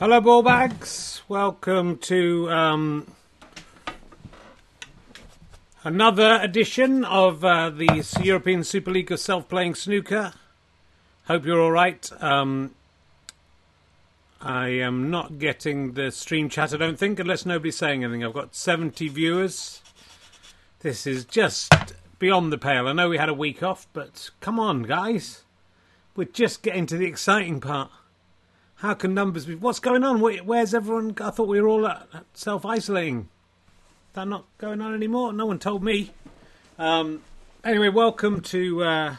Hello, ball bags. Welcome to um, another edition of uh, the European Super League of Self-Playing Snooker. Hope you're all right. Um, I am not getting the stream chat, I don't think, unless nobody's saying anything. I've got 70 viewers. This is just beyond the pale. I know we had a week off, but come on, guys. We're just getting to the exciting part. How can numbers be? What's going on? Where's everyone? I thought we were all self isolating. That not going on anymore? No one told me. Um, anyway, welcome to uh,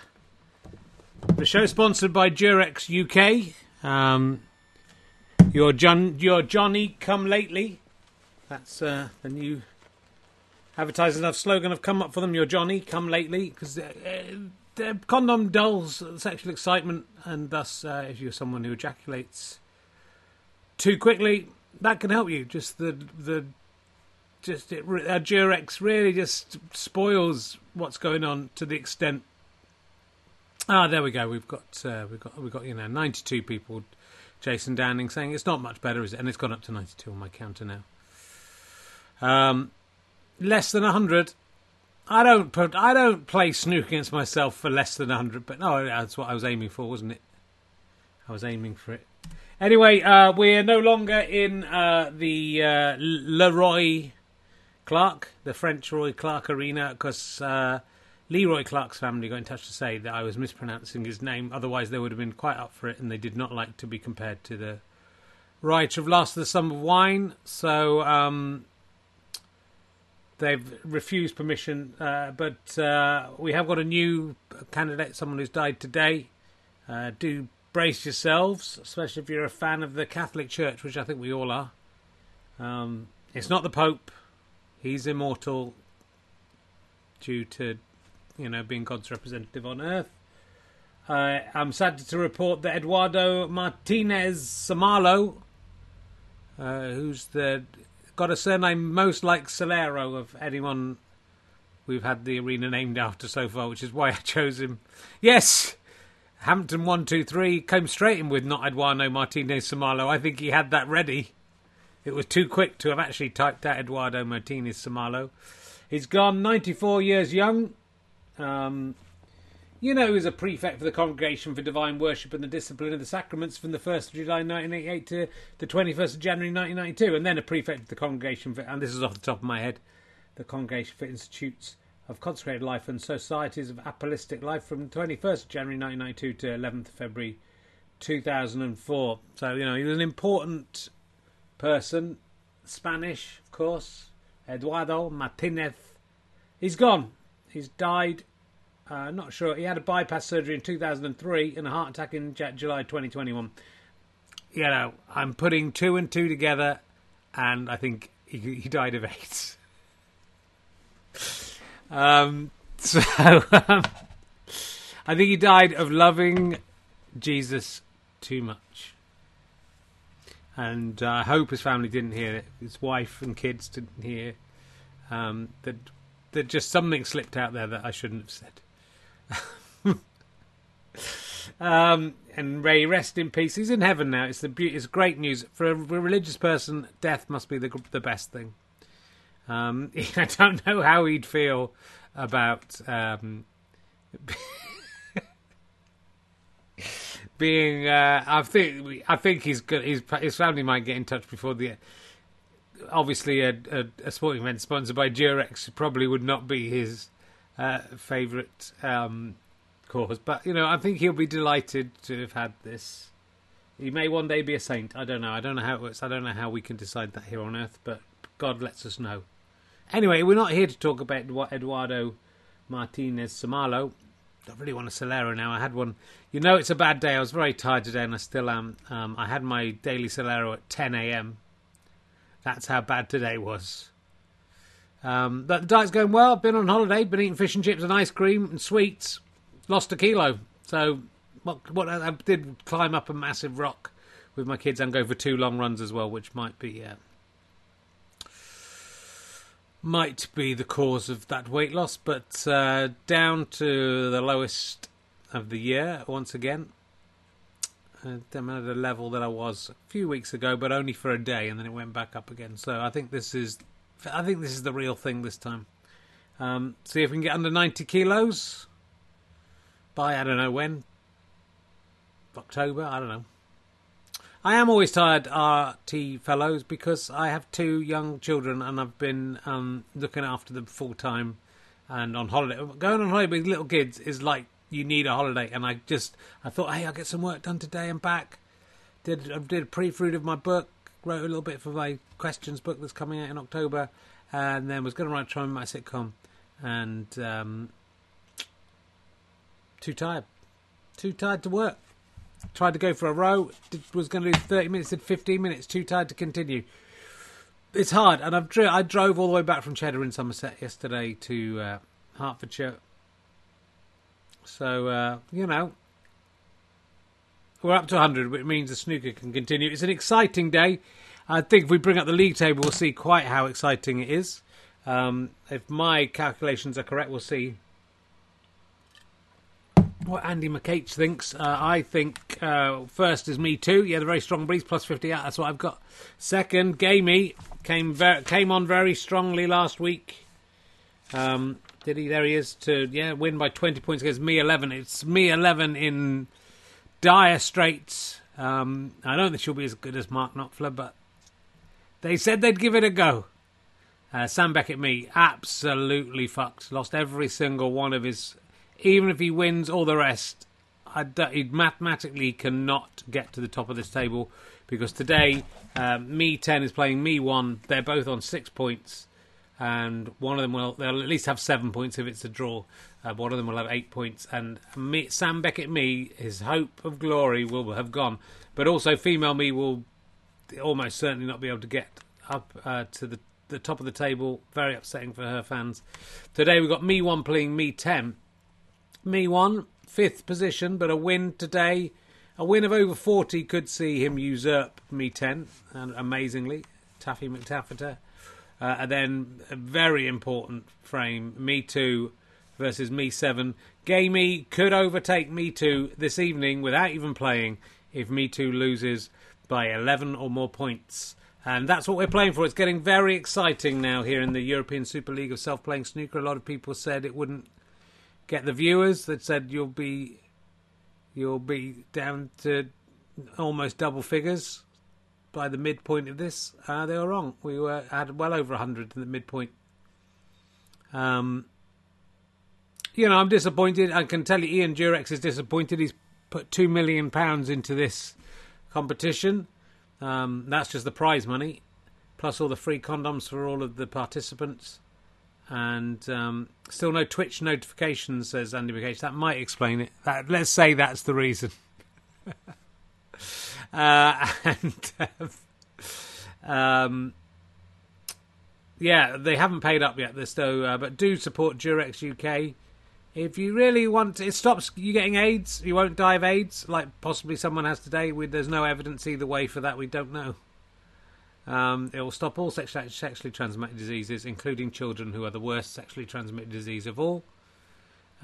the show sponsored by Durex UK. Um, your John, your Johnny come lately. That's uh, the new advertising of slogan have come up for them. Your Johnny come lately because uh, uh, condom dulls sexual excitement, and thus, uh, if you're someone who ejaculates too quickly, that can help you. Just the the just it, uh, Durex really just spoils what's going on to the extent. Ah, there we go. We've got uh, we've got we've got you know 92 people Jason Downing saying it's not much better, is it? And it's gone up to 92 on my counter now. Um, less than 100. I don't put, I don't play snook against myself for less than 100, but no, that's what I was aiming for, wasn't it? I was aiming for it. Anyway, uh, we're no longer in uh, the uh, Leroy Clark, the French Roy Clarke Arena, because uh, Leroy Clark's family got in touch to say that I was mispronouncing his name. Otherwise, they would have been quite up for it, and they did not like to be compared to the writer of Last of the Summer of Wine. So um, they've refused permission. Uh, but uh, we have got a new candidate, someone who's died today. Uh, do brace yourselves, especially if you're a fan of the Catholic Church, which I think we all are. Um, it's not the Pope. He's immortal due to you know, being God's representative on earth. Uh, I'm sad to report that Eduardo Martinez Somalo, uh, who's the got a surname most like Solero of anyone we've had the arena named after so far, which is why I chose him. Yes, Hampton one two three came straight in with not Eduardo Martinez Somalo. I think he had that ready. It was too quick to have actually typed out Eduardo Martinez Somalo. He's gone 94 years young. Um, you know, he was a prefect for the Congregation for Divine Worship and the Discipline of the Sacraments from the 1st of July 1988 to the 21st of January 1992, and then a prefect of the Congregation for, and this is off the top of my head, the Congregation for Institutes of Consecrated Life and Societies of Apostolic Life from 21st of January 1992 to 11th of February 2004. So, you know, he was an important person, Spanish, of course, Eduardo Martinez. He's gone. He's died. Uh, not sure. He had a bypass surgery in 2003 and a heart attack in July 2021. You know, I'm putting two and two together, and I think he, he died of AIDS. um, so um, I think he died of loving Jesus too much. And uh, I hope his family didn't hear it. His wife and kids didn't hear um, that that just something slipped out there that I shouldn't have said. um, and Ray, rest in peace. He's in heaven now. It's the be- it's great news for a, religious person. Death must be the the best thing. Um, I don't know how he'd feel about um, being. Uh, I think I think he's good. His, his family might get in touch before the obviously a, a, a, sporting event sponsored by Durex probably would not be his uh, favourite um, cause. But, you know, I think he'll be delighted to have had this. He may one day be a saint. I don't know. I don't know how it works. I don't know how we can decide that here on Earth, but God lets us know. Anyway, we're not here to talk about what Eduardo Martinez Somalo. I really want a Solero now. I had one. You know, it's a bad day. I was very tired today, and I still am. Um, I had my daily Solero at 10 a.m. That's how bad today was. Um, but the diet's going well. Been on holiday, been eating fish and chips and ice cream and sweets. Lost a kilo. So what? What I did climb up a massive rock with my kids and go for two long runs as well, which might be uh, might be the cause of that weight loss. But uh, down to the lowest of the year once again. I'm at a level that I was a few weeks ago, but only for a day, and then it went back up again. So I think this is, I think this is the real thing this time. Um, see if we can get under 90 kilos by I don't know when, October. I don't know. I am always tired, RT fellows, because I have two young children and I've been um, looking after them full time and on holiday. Going on holiday with little kids is like you need a holiday, and I just I thought, hey, I'll get some work done today and back. Did I did a pre-fruit of my book, wrote a little bit for my questions book that's coming out in October, and then was going to write try my sitcom, and um, too tired, too tired to work. Tried to go for a row, did, was going to do 30 minutes, did 15 minutes, too tired to continue. It's hard, and I've I drove all the way back from Cheddar in Somerset yesterday to uh, Hertfordshire. So, uh, you know, we're up to 100, which means the snooker can continue. It's an exciting day. I think if we bring up the league table, we'll see quite how exciting it is. Um, if my calculations are correct, we'll see what Andy McCage thinks. Uh, I think uh, first is me too. Yeah, the very strong breeze plus fifty out. That's what I've got. Second, Gamey came ver- came on very strongly last week. Um, did he? There he is to yeah win by twenty points against me eleven. It's me eleven in dire straits. Um, I don't think she'll be as good as Mark Knopfler, but they said they'd give it a go. Uh, Sam Beckett, me, absolutely fucked. Lost every single one of his even if he wins all the rest, he mathematically cannot get to the top of this table because today um, me ten is playing me one. They're both on six points, and one of them will they'll at least have seven points if it's a draw. Uh, one of them will have eight points, and me, Sam Beckett me his hope of glory will have gone, but also female me will almost certainly not be able to get up uh, to the the top of the table. Very upsetting for her fans. Today we've got me one playing me ten me one, fifth position, but a win today. A win of over 40 could see him usurp me 10, and amazingly, Taffy McTaffeta. Uh, and then a very important frame, me 2 versus me 7. Gamey could overtake me 2 this evening without even playing if me 2 loses by 11 or more points. And that's what we're playing for. It's getting very exciting now here in the European Super League of Self Playing Snooker. A lot of people said it wouldn't get the viewers that said you'll be you'll be down to almost double figures by the midpoint of this. Uh, they were wrong. We were had well over hundred in the midpoint. Um, you know, I'm disappointed. I can tell you, Ian Durex is disappointed. He's put two million pounds into this competition. Um, that's just the prize money, plus all the free condoms for all of the participants and um, still no Twitch notifications, says Andy McCage. That might explain it. That, let's say that's the reason. uh, and um, yeah, they haven't paid up yet. This though, uh, but do support Durex UK. If you really want, to, it stops you getting AIDS. You won't die of AIDS, like possibly someone has today. We, there's no evidence either way for that. We don't know. Um, it will stop all sexually, sexually transmitted diseases, including children, who are the worst sexually transmitted disease of all.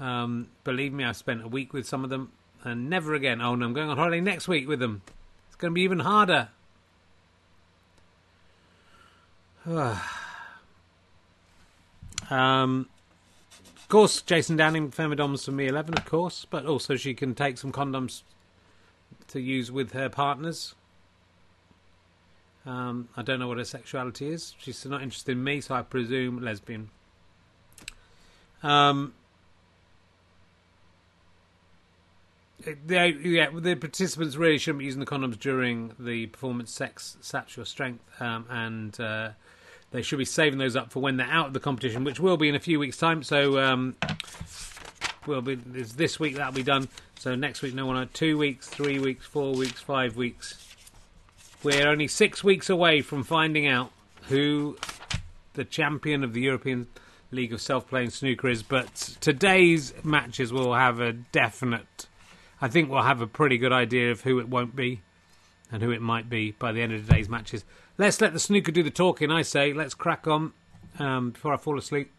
Um, believe me, I've spent a week with some of them, and never again. Oh no, I'm going on holiday next week with them. It's going to be even harder. um, of course, Jason Downing, Femidoms for me 11, of course, but also she can take some condoms to use with her partners. Um, I don't know what her sexuality is. She's not interested in me, so I presume lesbian. Um, they, yeah, the participants really shouldn't be using the condoms during the performance, sex, stature, strength, um, and uh, they should be saving those up for when they're out of the competition, which will be in a few weeks' time. So, um, will be this week that'll be done. So next week, no one. Two weeks, three weeks, four weeks, five weeks we're only six weeks away from finding out who the champion of the European League of Self Playing Snooker is, but today's matches will have a definite. I think we'll have a pretty good idea of who it won't be and who it might be by the end of today's matches. Let's let the snooker do the talking, I say. Let's crack on um, before I fall asleep.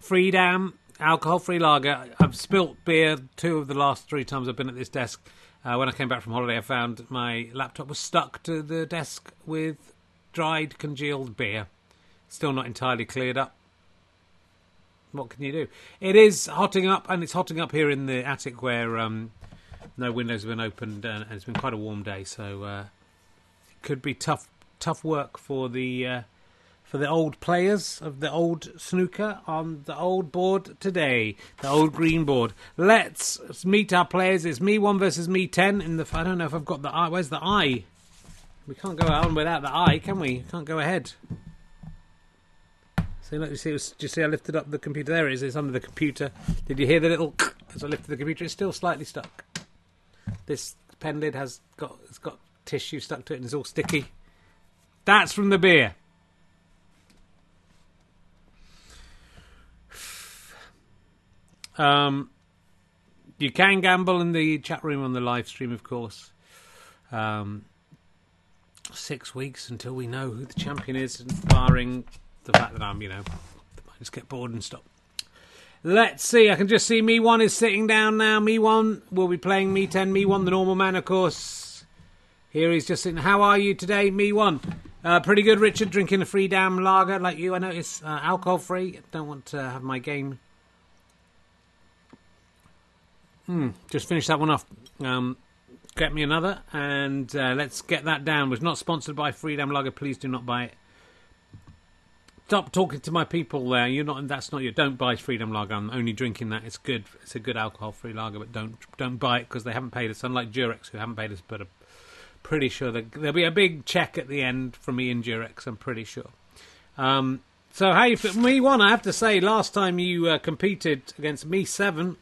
Freedom alcohol-free lager. I've spilt beer two of the last three times I've been at this desk. Uh, when I came back from holiday, I found my laptop was stuck to the desk with dried, congealed beer. Still not entirely cleared up. What can you do? It is hotting up, and it's hotting up here in the attic where um, no windows have been opened, and it's been quite a warm day. So uh, could be tough, tough work for the uh, for the old players of the old snooker on the old board today, the old green board. Let's meet our players. It's me one versus me ten. In the I don't know if I've got the eye. Where's the eye? We can't go on without the eye, can we? Can't go ahead. So let me see. Was, you see? I lifted up the computer. There it is. It's under the computer. Did you hear the little as I lifted the computer? It's still slightly stuck. This pen lid has got it's got tissue stuck to it and it's all sticky. That's from the beer. Um, you can gamble in the chat room on the live stream, of course. Um, six weeks until we know who the champion is, barring the fact that I'm, you know, I just get bored and stop. Let's see. I can just see me one is sitting down now. Me one will be playing me ten. Me one, the normal man, of course. Here he's just sitting. How are you today, me one? Uh, pretty good, Richard. Drinking a Freedom lager like you. I notice uh, alcohol free. Don't want to have my game. Hmm. Just finish that one off. Um, get me another, and uh, let's get that down. Was not sponsored by Freedom Lager. Please do not buy it. Stop talking to my people there. You're not. That's not your. Don't buy Freedom Lager. I'm only drinking that. It's good. It's a good alcohol-free lager, but don't don't buy it because they haven't paid us. Unlike Durex, who haven't paid us, but I'm pretty sure that there'll be a big check at the end from me and Durex. I'm pretty sure. Um, so how you me one? I have to say, last time you uh, competed against me seven,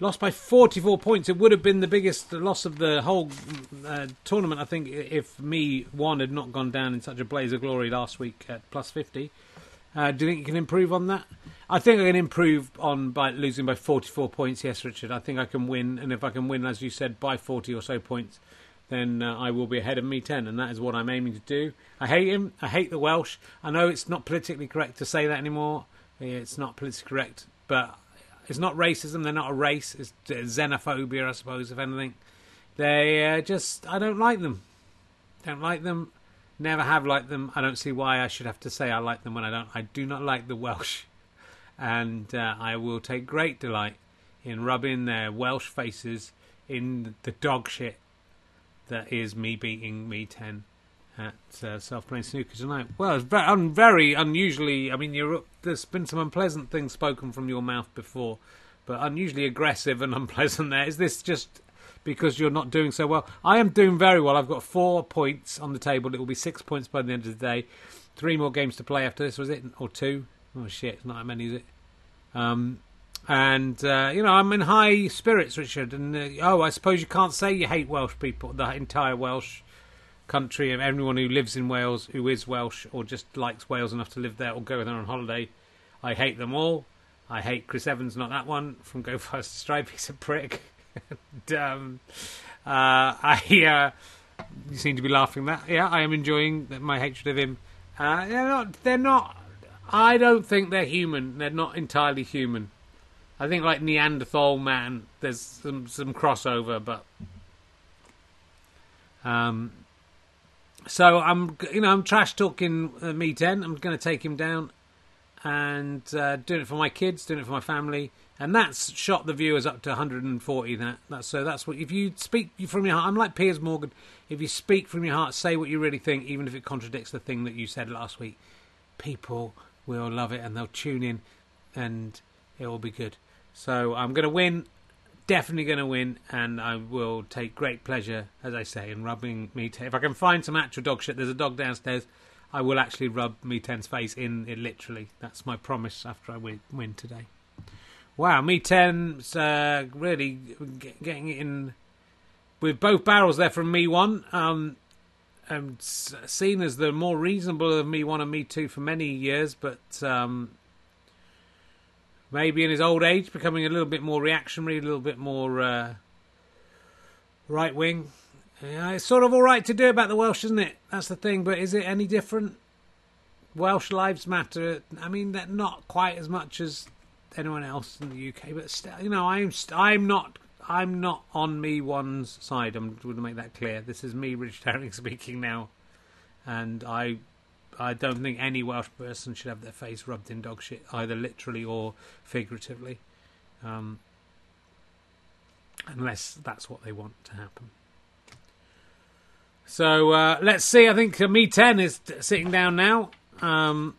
Lost by 44 points. It would have been the biggest loss of the whole uh, tournament, I think, if me one had not gone down in such a blaze of glory last week at plus 50. Uh, do you think you can improve on that? I think I can improve on by losing by 44 points. Yes, Richard. I think I can win, and if I can win, as you said, by 40 or so points, then uh, I will be ahead of me 10, and that is what I'm aiming to do. I hate him. I hate the Welsh. I know it's not politically correct to say that anymore. It's not politically correct, but it's not racism. They're not a race. It's xenophobia, I suppose, if anything. They uh, just, I don't like them. Don't like them. Never have liked them. I don't see why I should have to say I like them when I don't. I do not like the Welsh. And uh, I will take great delight in rubbing their Welsh faces in the dog shit that is me beating me 10 at uh, Playing Snooker tonight. Well, it's very, un- very unusually. I mean, you're, there's been some unpleasant things spoken from your mouth before, but unusually aggressive and unpleasant. There is this just because you're not doing so well. I am doing very well. I've got four points on the table. It will be six points by the end of the day. Three more games to play after this, was it, or two? Oh shit, not that many, is it? Um, and uh, you know, I'm in high spirits, Richard. And uh, oh, I suppose you can't say you hate Welsh people, the entire Welsh country and everyone who lives in Wales who is Welsh or just likes Wales enough to live there or go there on holiday. I hate them all. I hate Chris Evans, not that one from Go Fast Stripe. He's a prick. and, um, uh, I uh, you seem to be laughing that. Yeah, I am enjoying my hatred of him. Uh, they're not. They're not. I don't think they're human. They're not entirely human. I think like Neanderthal man. There's some some crossover, but um, so I'm, you know, I'm trash talking uh, me ten. I'm going to take him down, and uh, doing it for my kids, doing it for my family, and that's shot the viewers up to 140. That that's so that's what if you speak from your heart. I'm like Piers Morgan. If you speak from your heart, say what you really think, even if it contradicts the thing that you said last week. People will love it and they'll tune in, and it will be good. So I'm going to win definitely going to win, and I will take great pleasure, as I say, in rubbing me. T- if I can find some actual dog shit, there's a dog downstairs. I will actually rub me ten's face in it literally. That's my promise after I win, win today. Wow, me ten's uh, really getting it in with both barrels there from me one. Um, I'm seen as the more reasonable of me one and me two for many years, but um, maybe in his old age becoming a little bit more reactionary, a little bit more uh, right wing. Yeah, it's sort of all right to do about the Welsh, isn't it? That's the thing. But is it any different? Welsh lives matter. I mean, they're not quite as much as anyone else in the UK, but still, you know, I'm I'm not I'm not on me one's side. I'm going to make that clear. This is me, Richard Herring, speaking now, and I I don't think any Welsh person should have their face rubbed in dog shit, either literally or figuratively, um, unless that's what they want to happen. So uh, let's see. I think uh, me ten is sitting down now. Um,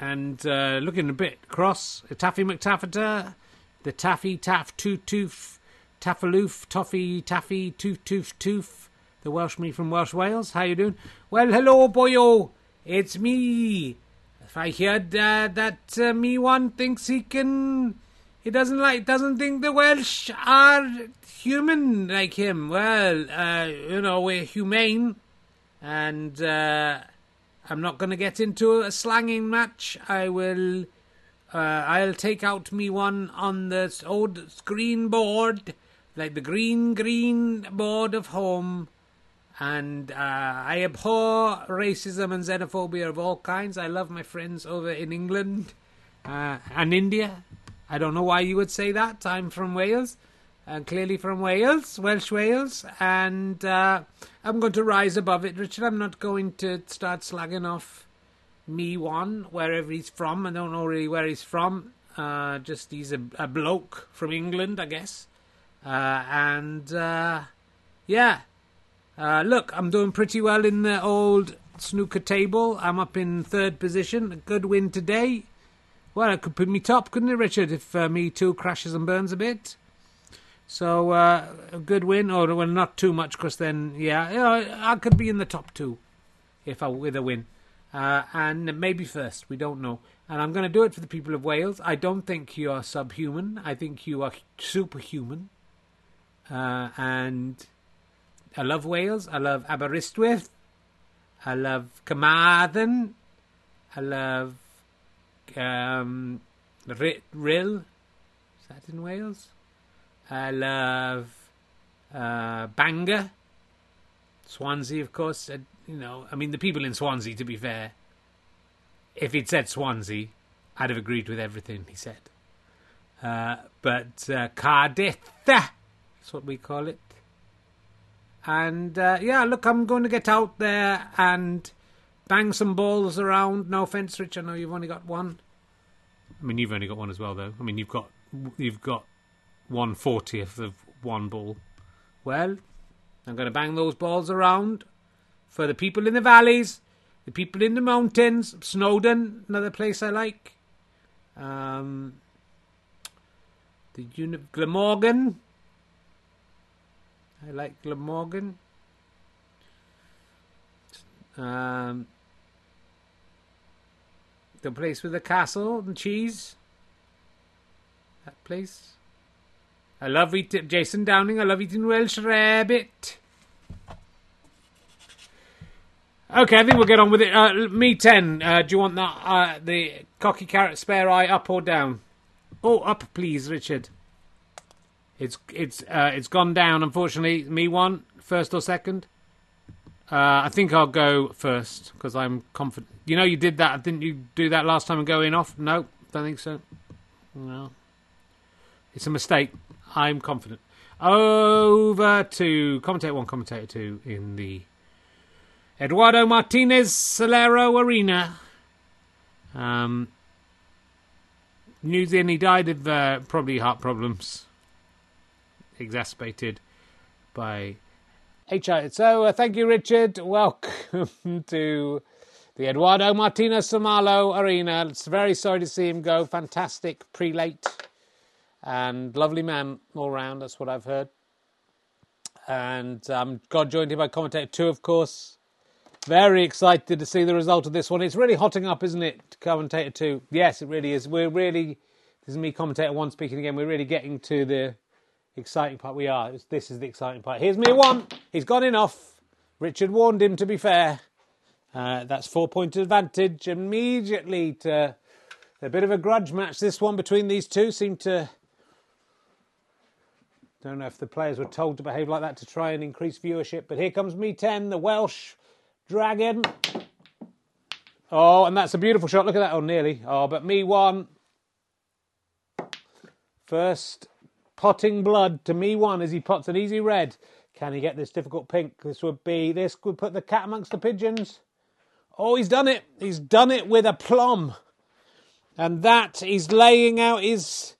and uh, looking a bit cross. Taffy McTaffeta, the Taffy Taff Toot Toof, Taffaloof, Toffee Taffy Toof Toof Toof, the Welsh me from Welsh Wales. How you doing? Well, hello, boyo. It's me. If I heard uh, that uh, me one thinks he can, he doesn't like, doesn't think the Welsh are human like him. Well, uh, you know, we're humane, and uh, I'm not going to get into a slanging match. I will. Uh, I'll take out me one on the old screen board, like the green, green board of home. And uh, I abhor racism and xenophobia of all kinds. I love my friends over in England uh, and India. I don't know why you would say that. I'm from Wales and clearly from Wales, Welsh Wales, and uh, I'm going to rise above it, Richard. I'm not going to start slagging off me one wherever he's from. I don't know really where he's from. Uh, just he's a, a, bloke from England, I guess. Uh, and uh, yeah, uh, look, I'm doing pretty well in the old snooker table. I'm up in third position. A good win today. Well, it could put me top, couldn't it, Richard? If uh, me too crashes and burns a bit. So uh, a good win, or well, not too much, because then yeah, you know, I could be in the top two if I with a win, uh, and maybe first. We don't know. And I'm going to do it for the people of Wales. I don't think you are subhuman. I think you are superhuman. Uh, and I love Wales. I love Aberystwyth. I love Carmarthen. I love um, Rhyl. Is that in Wales? I love uh, Bangor, Swansea, of course. Uh, you know, I mean, the people in Swansea, to be fair, if he'd said Swansea, I'd have agreed with everything he said. Uh, but uh, Cardiff, that's what we call it. And uh, yeah, look, I'm going to get out there and bang some balls around. No offense, Rich. I know you've only got one. I mean, you've only got one as well, though. I mean, you've got you've got one fortieth of one ball. Well, I'm going to bang those balls around for the people in the valleys, the people in the mountains, Snowdon, another place I like. Um, the Uni- Glamorgan. I like Glamorgan. Um, the place with the castle and cheese. That place. I love eating Jason Downing. I love eating Welsh rabbit. Okay, I think we'll get on with it. Uh, me ten. Uh, do you want that? Uh, the cocky carrot spare eye up or down? Oh, up, please, Richard. It's it's uh, it's gone down. Unfortunately, me one first or second. Uh, I think I'll go first because I'm confident. You know, you did that. Didn't you do that last time and go in off? No, don't think so. No, it's a mistake. I'm confident. Over to commentator one, commentator two in the Eduardo Martinez Solero Arena. Um, New Zealand, he died of uh, probably heart problems, exacerbated by HI. So, uh, thank you, Richard. Welcome to the Eduardo Martinez Somalo Arena. It's very sorry to see him go. Fantastic prelate and lovely man all round. That's what I've heard. And um, God joined him by commentator two, of course. Very excited to see the result of this one. It's really hotting up, isn't it? Commentator two. Yes, it really is. We're really. This is me, commentator one, speaking again. We're really getting to the exciting part. We are. This is the exciting part. Here's me one. He's gone off. Richard warned him. To be fair, uh, that's four point advantage immediately to a bit of a grudge match. This one between these two seemed to don't know if the players were told to behave like that to try and increase viewership, but here comes me 10, the Welsh Dragon. Oh, and that's a beautiful shot. Look at that. Oh, nearly. Oh, but me one. First potting blood to me one as he pots an easy red. Can he get this difficult pink? This would be this would put the cat amongst the pigeons. Oh, he's done it. He's done it with a plum. And that he's laying out his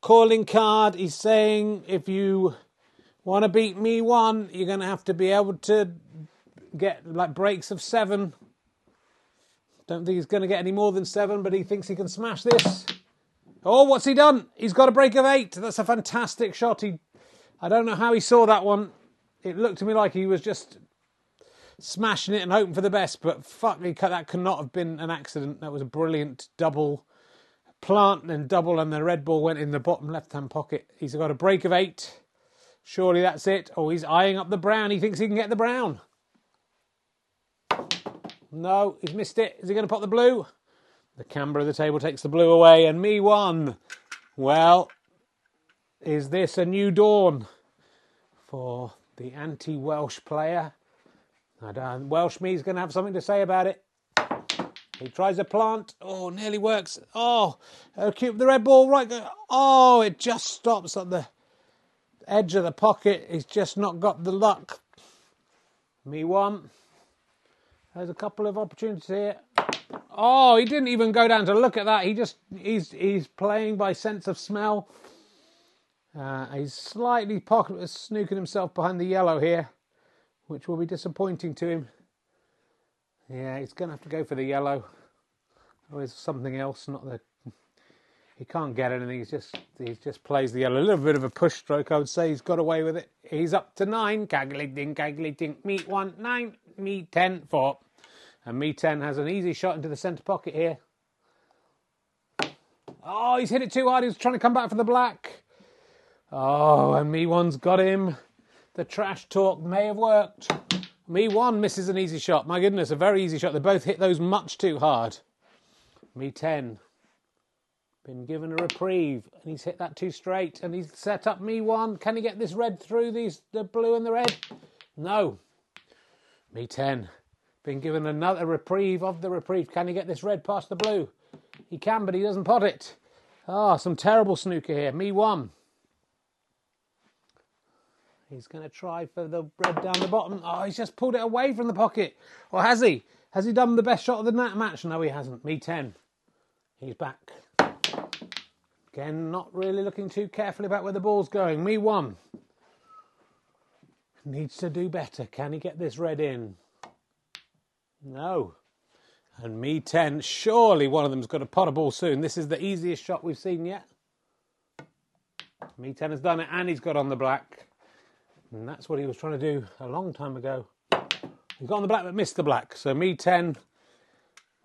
calling card. He's saying if you want to beat me one, you're going to have to be able to get like breaks of seven. Don't think he's going to get any more than seven, but he thinks he can smash this. Oh, what's he done? He's got a break of eight. That's a fantastic shot. He, I don't know how he saw that one. It looked to me like he was just smashing it and hoping for the best, but fuck, that could not have been an accident. That was a brilliant double plant and double, and the red ball went in the bottom left hand pocket. He's got a break of eight. Surely that's it. Oh, he's eyeing up the brown. He thinks he can get the brown. No, he's missed it. Is he going to pop the blue? The camber of the table takes the blue away, and me one. Well, is this a new dawn for the anti Welsh player? I don't, Welsh me me's going to have something to say about it. He tries a plant. Oh, nearly works. Oh, keep the red ball right. Oh, it just stops at the edge of the pocket. He's just not got the luck. Me one. There's a couple of opportunities here. Oh, he didn't even go down to look at that. He just he's he's playing by sense of smell. Uh, he's slightly pocket snooking himself behind the yellow here, which will be disappointing to him. Yeah, he's going to have to go for the yellow. Or is something else, not the. He can't get anything. He's just he just plays the yellow. A little bit of a push stroke, I would say. He's got away with it. He's up to nine. Calculating, calculating. Meet one, nine. Me ten, four. And me 10 has an easy shot into the centre pocket here. Oh, he's hit it too hard. He was trying to come back for the black. Oh, and me one's got him. The trash talk may have worked. Me one misses an easy shot. My goodness, a very easy shot. They both hit those much too hard. Me 10. Been given a reprieve, and he's hit that too straight, and he's set up me one. Can he get this red through these the blue and the red? No. Me 10. Been given another reprieve of the reprieve. Can he get this red past the blue? He can, but he doesn't pot it. Ah, oh, some terrible snooker here. Me one. He's going to try for the red down the bottom. Oh, he's just pulled it away from the pocket. Or has he? Has he done the best shot of the match? No, he hasn't. Me 10. He's back. Again, not really looking too carefully about where the ball's going. Me 1. Needs to do better. Can he get this red in? No. And me 10. Surely one of them's got a pot of ball soon. This is the easiest shot we've seen yet. Me 10 has done it and he's got on the black. And that's what he was trying to do a long time ago. He got on the black but missed the black. So me 10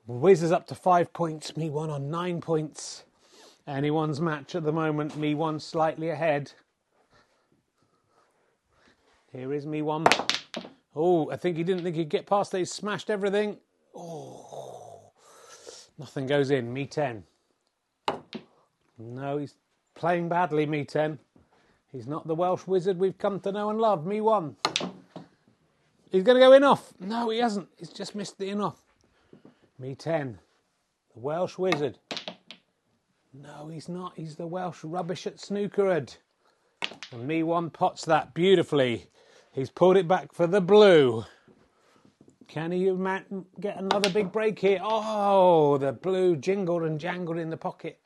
whizzes up to five points. Me 1 on nine points. Anyone's match at the moment. Me 1 slightly ahead. Here is me 1. Oh, I think he didn't think he'd get past He smashed everything. Oh, nothing goes in. Me 10. No, he's playing badly, me 10. He's not the Welsh wizard we've come to know and love. Me 1. He's going to go in off. No, he hasn't. He's just missed the in off. Me 10. The Welsh wizard. No, he's not. He's the Welsh rubbish at snookerad. And me 1 pots that beautifully. He's pulled it back for the blue. Can he get another big break here? Oh, the blue jingled and jangled in the pocket.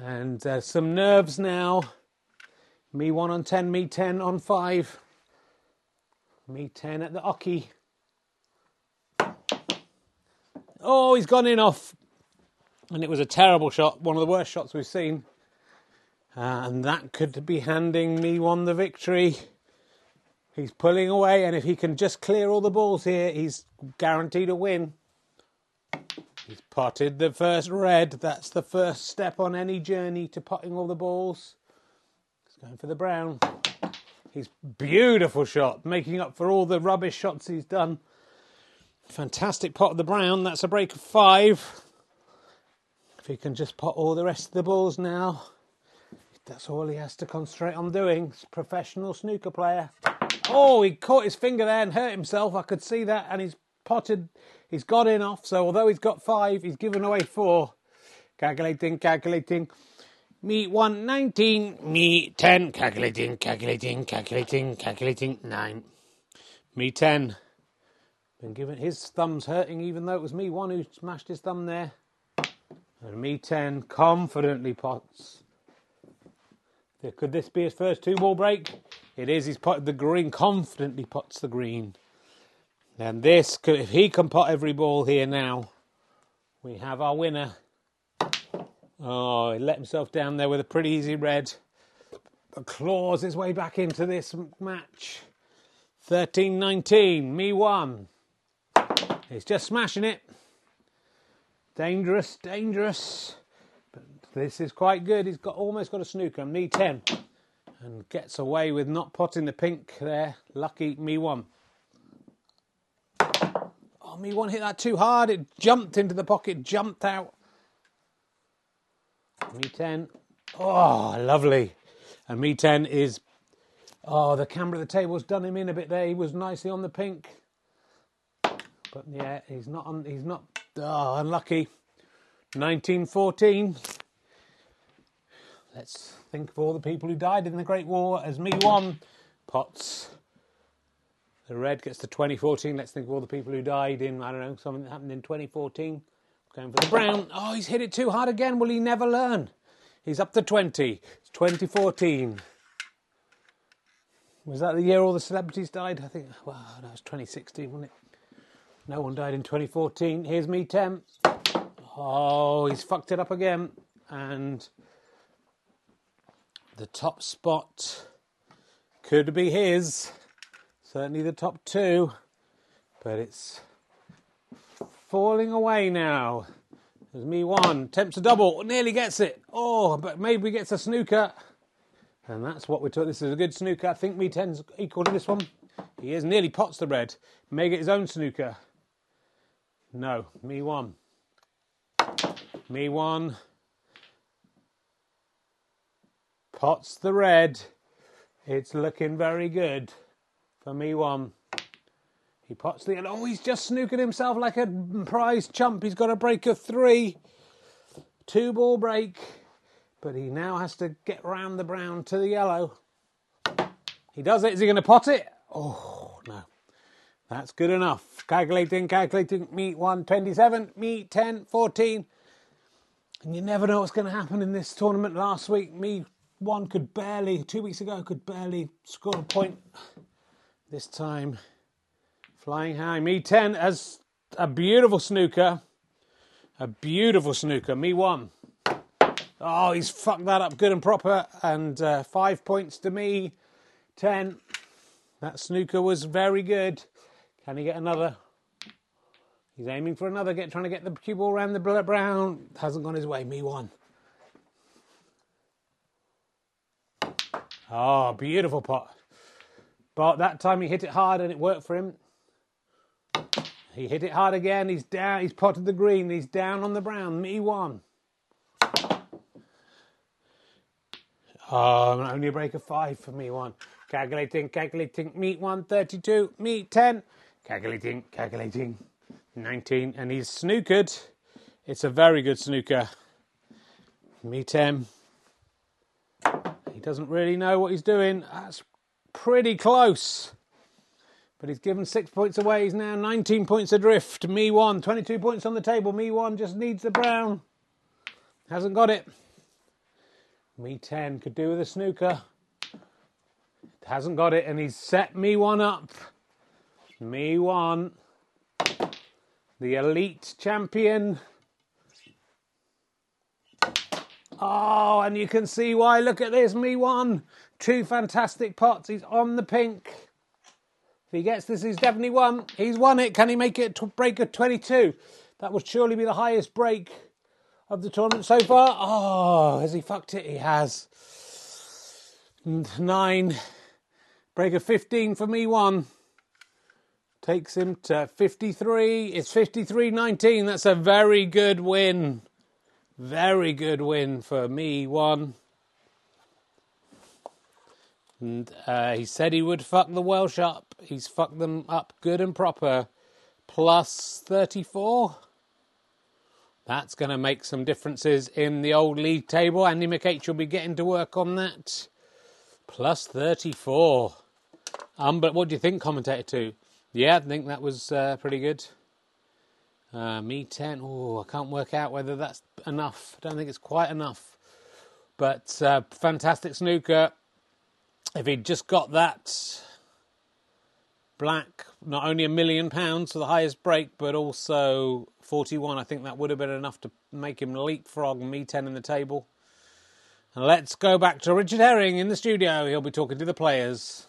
And uh, some nerves now. Me 1 on 10, me 10 on 5. Me 10 at the oche. Oh, he's gone in off. And it was a terrible shot, one of the worst shots we've seen. Uh, and that could be handing me one the victory. He's pulling away, and if he can just clear all the balls here, he's guaranteed a win. He's potted the first red. That's the first step on any journey to potting all the balls. He's going for the brown. He's beautiful shot, making up for all the rubbish shots he's done. Fantastic pot of the brown. That's a break of five. If he can just pot all the rest of the balls now, that's all he has to concentrate on doing. He's a professional snooker player. Oh, he caught his finger there and hurt himself. I could see that. And he's potted, he's got in off. So although he's got five, he's given away four. Calculating, calculating. Me 1, 19. Me 10. Calculating, calculating, calculating, calculating. 9. Me 10. Been given his thumb's hurting even though it was me 1 who smashed his thumb there. And me 10 confidently pots. Could this be his first two ball break? It is. He's put the green, confidently puts the green. And this, if he can pot every ball here now, we have our winner. Oh, he let himself down there with a pretty easy red. But claws his way back into this match. 13 19, me one. He's just smashing it. Dangerous, dangerous. But this is quite good. He's got almost got a snooker. Me 10. And gets away with not potting the pink there. Lucky me one. Oh, me one hit that too hard. It jumped into the pocket, jumped out. Me 10. Oh, lovely. And me 10 is. Oh, the camera at the table's done him in a bit there. He was nicely on the pink. But yeah, he's not on. He's not. Oh, unlucky. 1914. Let's think of all the people who died in the Great War as me one. Pots. The red gets to 2014. Let's think of all the people who died in, I don't know, something that happened in 2014. Going for the brown. Oh, he's hit it too hard again. Will he never learn? He's up to 20. It's 2014. Was that the year all the celebrities died? I think, well, that was 2016, wasn't it? No one died in 2014. Here's me 10. Oh, he's fucked it up again. And the top spot could be his. Certainly the top two. But it's falling away now. There's me one. Attempts a double. Nearly gets it. Oh, but maybe gets a snooker. And that's what we're talking. This is a good snooker. I think me 10's equal to this one. He is nearly pots the red. May get his own snooker. No, me one. Me one. Pots the red. It's looking very good for me one. He pots the. Oh, he's just snookered himself like a prize chump. He's got a break of three. Two ball break. But he now has to get round the brown to the yellow. He does it. Is he going to pot it? Oh, no. That's good enough. Calculating, calculating. Meet 127, meet 10, 14. And you never know what's going to happen in this tournament. Last week, me one could barely, two weeks ago, could barely score a point. This time, flying high. Me 10 as a beautiful snooker. A beautiful snooker. Me one. Oh, he's fucked that up good and proper. And uh, five points to me. 10. That snooker was very good. Can he get another? He's aiming for another, get trying to get the cue ball around the brown. Hasn't gone his way. Me one. Oh, beautiful pot. But that time he hit it hard and it worked for him. He hit it hard again. He's down. He's potted the green. He's down on the brown. Me one. Oh, only a break of five for me one. Calculating, calculating. Meet one, 32. Meet 10. Calculating, calculating. 19. And he's snookered. It's a very good snooker. Me 10. Doesn't really know what he's doing. That's pretty close. But he's given six points away. He's now 19 points adrift. Me one. 22 points on the table. Me one just needs the brown. Hasn't got it. Me 10 could do with a snooker. Hasn't got it, and he's set me one up. Me one. The elite champion. Oh, and you can see why. Look at this. Me one. Two fantastic pots. He's on the pink. If he gets this, he's definitely won. He's won it. Can he make it to break of 22? That would surely be the highest break of the tournament so far. Oh, has he fucked it? He has. Nine. Break of 15 for me, one. Takes him to 53. It's 53 19. That's a very good win. Very good win for me, one. And uh, he said he would fuck the Welsh up. He's fucked them up good and proper. Plus 34. That's going to make some differences in the old league table. Andy McH will be getting to work on that. Plus 34. Um, but what do you think, commentator two? Yeah, I think that was uh, pretty good. Uh, me 10. Oh, I can't work out whether that's enough. I don't think it's quite enough. But uh, fantastic snooker. If he'd just got that black, not only a million pounds for the highest break, but also 41, I think that would have been enough to make him leapfrog me 10 in the table. And let's go back to Richard Herring in the studio. He'll be talking to the players,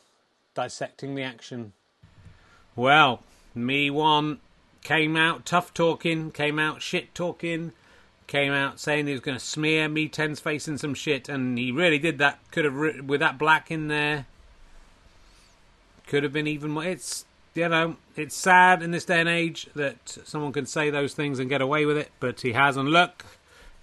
dissecting the action. Well, me one came out tough talking, came out shit talking, came out saying he was going to smear me 10's face in some shit, and he really did that. Could have with that black in there. Could have been even more. It's you know it's sad in this day and age that someone can say those things and get away with it, but he has. And Look,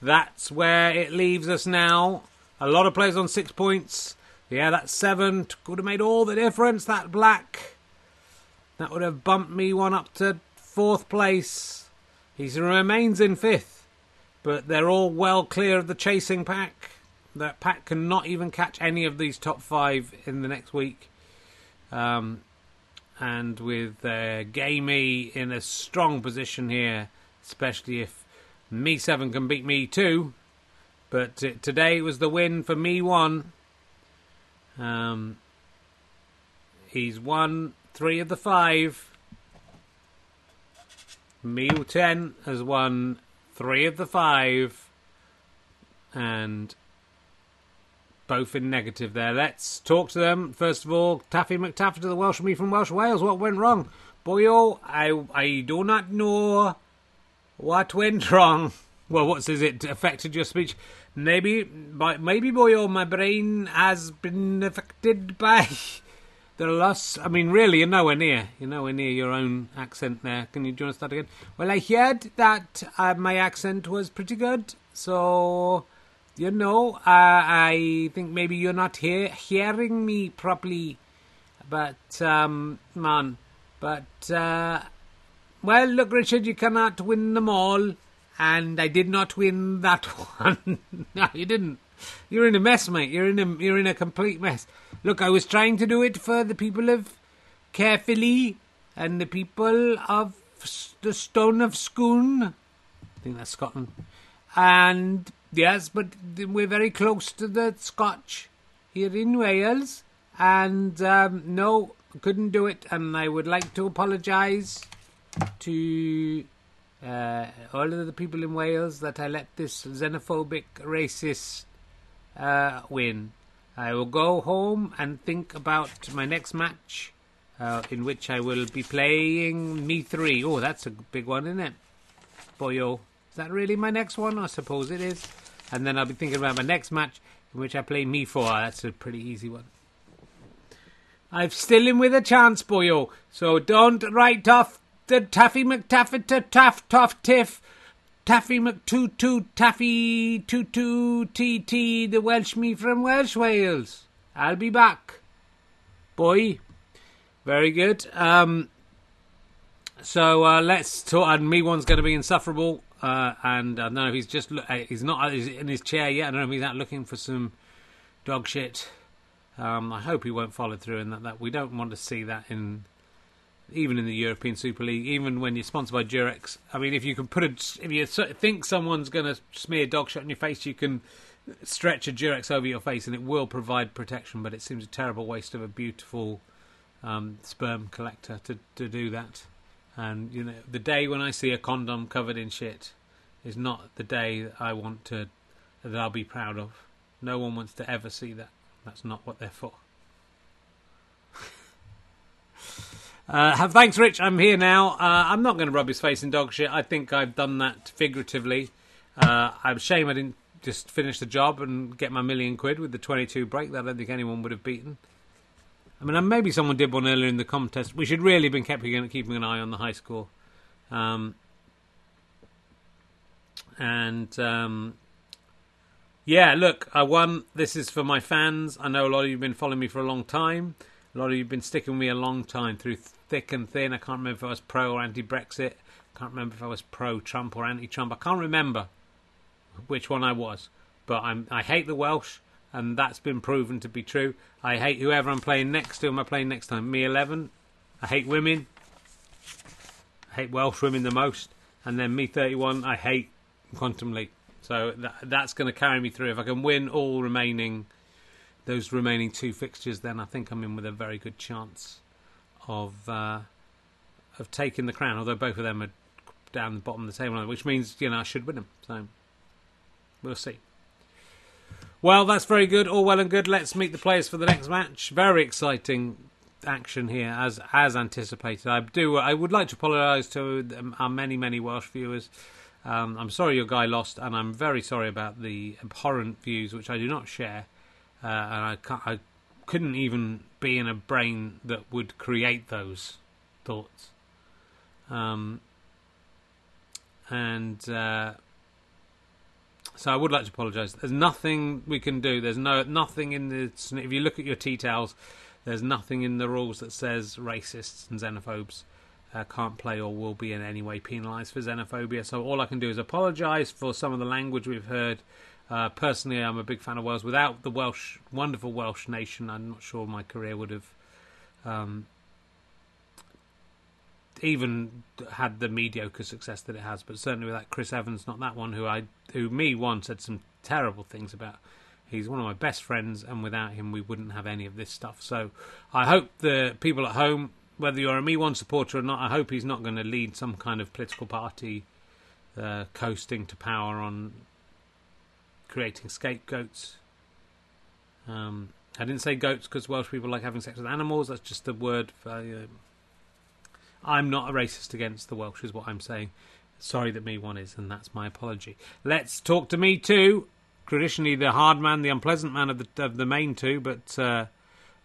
that's where it leaves us now. A lot of players on six points. Yeah, that seven could have made all the difference. That black. That would have bumped me one up to fourth place. He remains in fifth, but they're all well clear of the chasing pack. That pack cannot even catch any of these top five in the next week. Um, and with uh, Gamey in a strong position here, especially if Me 7 can beat Me 2. But t- today was the win for Me 1. Um, he's won three of the five. Me 10 has won three of the five. And both in negative there. Let's talk to them. First of all, Taffy McTaffy to the Welsh me from Welsh Wales. What went wrong? Boyo, I I do not know what went wrong. Well, what says it affected your speech? Maybe, maybe Boyo, oh, my brain has been affected by the loss. I mean, really, you're nowhere near. You're nowhere near your own accent there. Can you do you want to start again? Well, I heard that uh, my accent was pretty good, so you know, uh, I think maybe you're not hear- hearing me properly, but um, man, but uh, well, look, Richard, you cannot win them all, and I did not win that one. no, you didn't. You're in a mess, mate. You're in a you're in a complete mess. Look, I was trying to do it for the people of Caerphilly and the people of the Stone of Scone. I think that's Scotland. And Yes, but we're very close to the Scotch here in Wales, and um, no, couldn't do it. And I would like to apologise to uh, all of the people in Wales that I let this xenophobic, racist uh, win. I will go home and think about my next match, uh, in which I will be playing me three. Oh, that's a big one, isn't it? Boyo. Is that really my next one? I suppose it is. And then I'll be thinking about my next match, in which I play me four. That's a pretty easy one. I'm still in with a chance, boyo. So don't write off the Taffy McTaffy to Taff Toff Tiff. Taffy McTootoo Taffy Tootoo TT, the Welsh me from Welsh Wales. I'll be back. Boy. Very good. Um, so uh, let's talk. And me one's going to be insufferable. Uh, and I don't know if he's just uh, he's not in his chair yet. I don't know if he's out looking for some dog shit. Um, I hope he won't follow through, and that, that we don't want to see that in even in the European Super League, even when you're sponsored by Durex. I mean, if you can put a if you think someone's going to smear dog shit on your face, you can stretch a Durex over your face, and it will provide protection. But it seems a terrible waste of a beautiful um, sperm collector to to do that. And you know, the day when I see a condom covered in shit is not the day that I want to that I'll be proud of. No one wants to ever see that. That's not what they're for. Uh, thanks, Rich. I'm here now. Uh, I'm not going to rub his face in dog shit. I think I've done that figuratively. Uh, I'm ashamed I didn't just finish the job and get my million quid with the 22 break that I don't think anyone would have beaten. I mean, maybe someone did one earlier in the contest. We should really have been keeping, keeping an eye on the high score. Um, and um, yeah, look, I won. This is for my fans. I know a lot of you have been following me for a long time. A lot of you have been sticking with me a long time through thick and thin. I can't remember if I was pro or anti Brexit. I can't remember if I was pro-Trump or anti-Trump. I can't remember which one I was, but I'm I hate the Welsh, and that's been proven to be true. I hate whoever I'm playing next to. Am I playing next time? Me eleven. I hate women. I hate Welsh women the most, and then me thirty one. I hate Quantum Leap. So that, that's going to carry me through. If I can win all remaining, those remaining two fixtures, then I think I'm in with a very good chance of uh, of taking the crown. Although both of them are down the bottom of the table, which means you know I should win them. So we'll see. Well, that's very good. All well and good. Let's meet the players for the next match. Very exciting action here, as as anticipated. I do. I would like to apologise to our many many Welsh viewers. Um, I'm sorry your guy lost, and I'm very sorry about the abhorrent views which I do not share. Uh, and I, can't, I couldn't even be in a brain that would create those thoughts. Um, and uh, so I would like to apologise. There's nothing we can do. There's no nothing in the. If you look at your tea towels, there's nothing in the rules that says racists and xenophobes uh, can't play or will be in any way penalised for xenophobia. So all I can do is apologise for some of the language we've heard. Uh, personally, I'm a big fan of Wales. Without the Welsh, wonderful Welsh nation, I'm not sure my career would have um, even had the mediocre success that it has. But certainly without Chris Evans, not that one who I, who me once said some terrible things about. He's one of my best friends, and without him, we wouldn't have any of this stuff. So I hope the people at home whether you're a Me One supporter or not, I hope he's not going to lead some kind of political party uh, coasting to power on creating scapegoats. Um, I didn't say goats because Welsh people like having sex with animals. That's just the word for. Uh, I'm not a racist against the Welsh, is what I'm saying. Sorry that me one is, and that's my apology. Let's talk to me too. Traditionally, the hard man, the unpleasant man of the of the main two, but uh,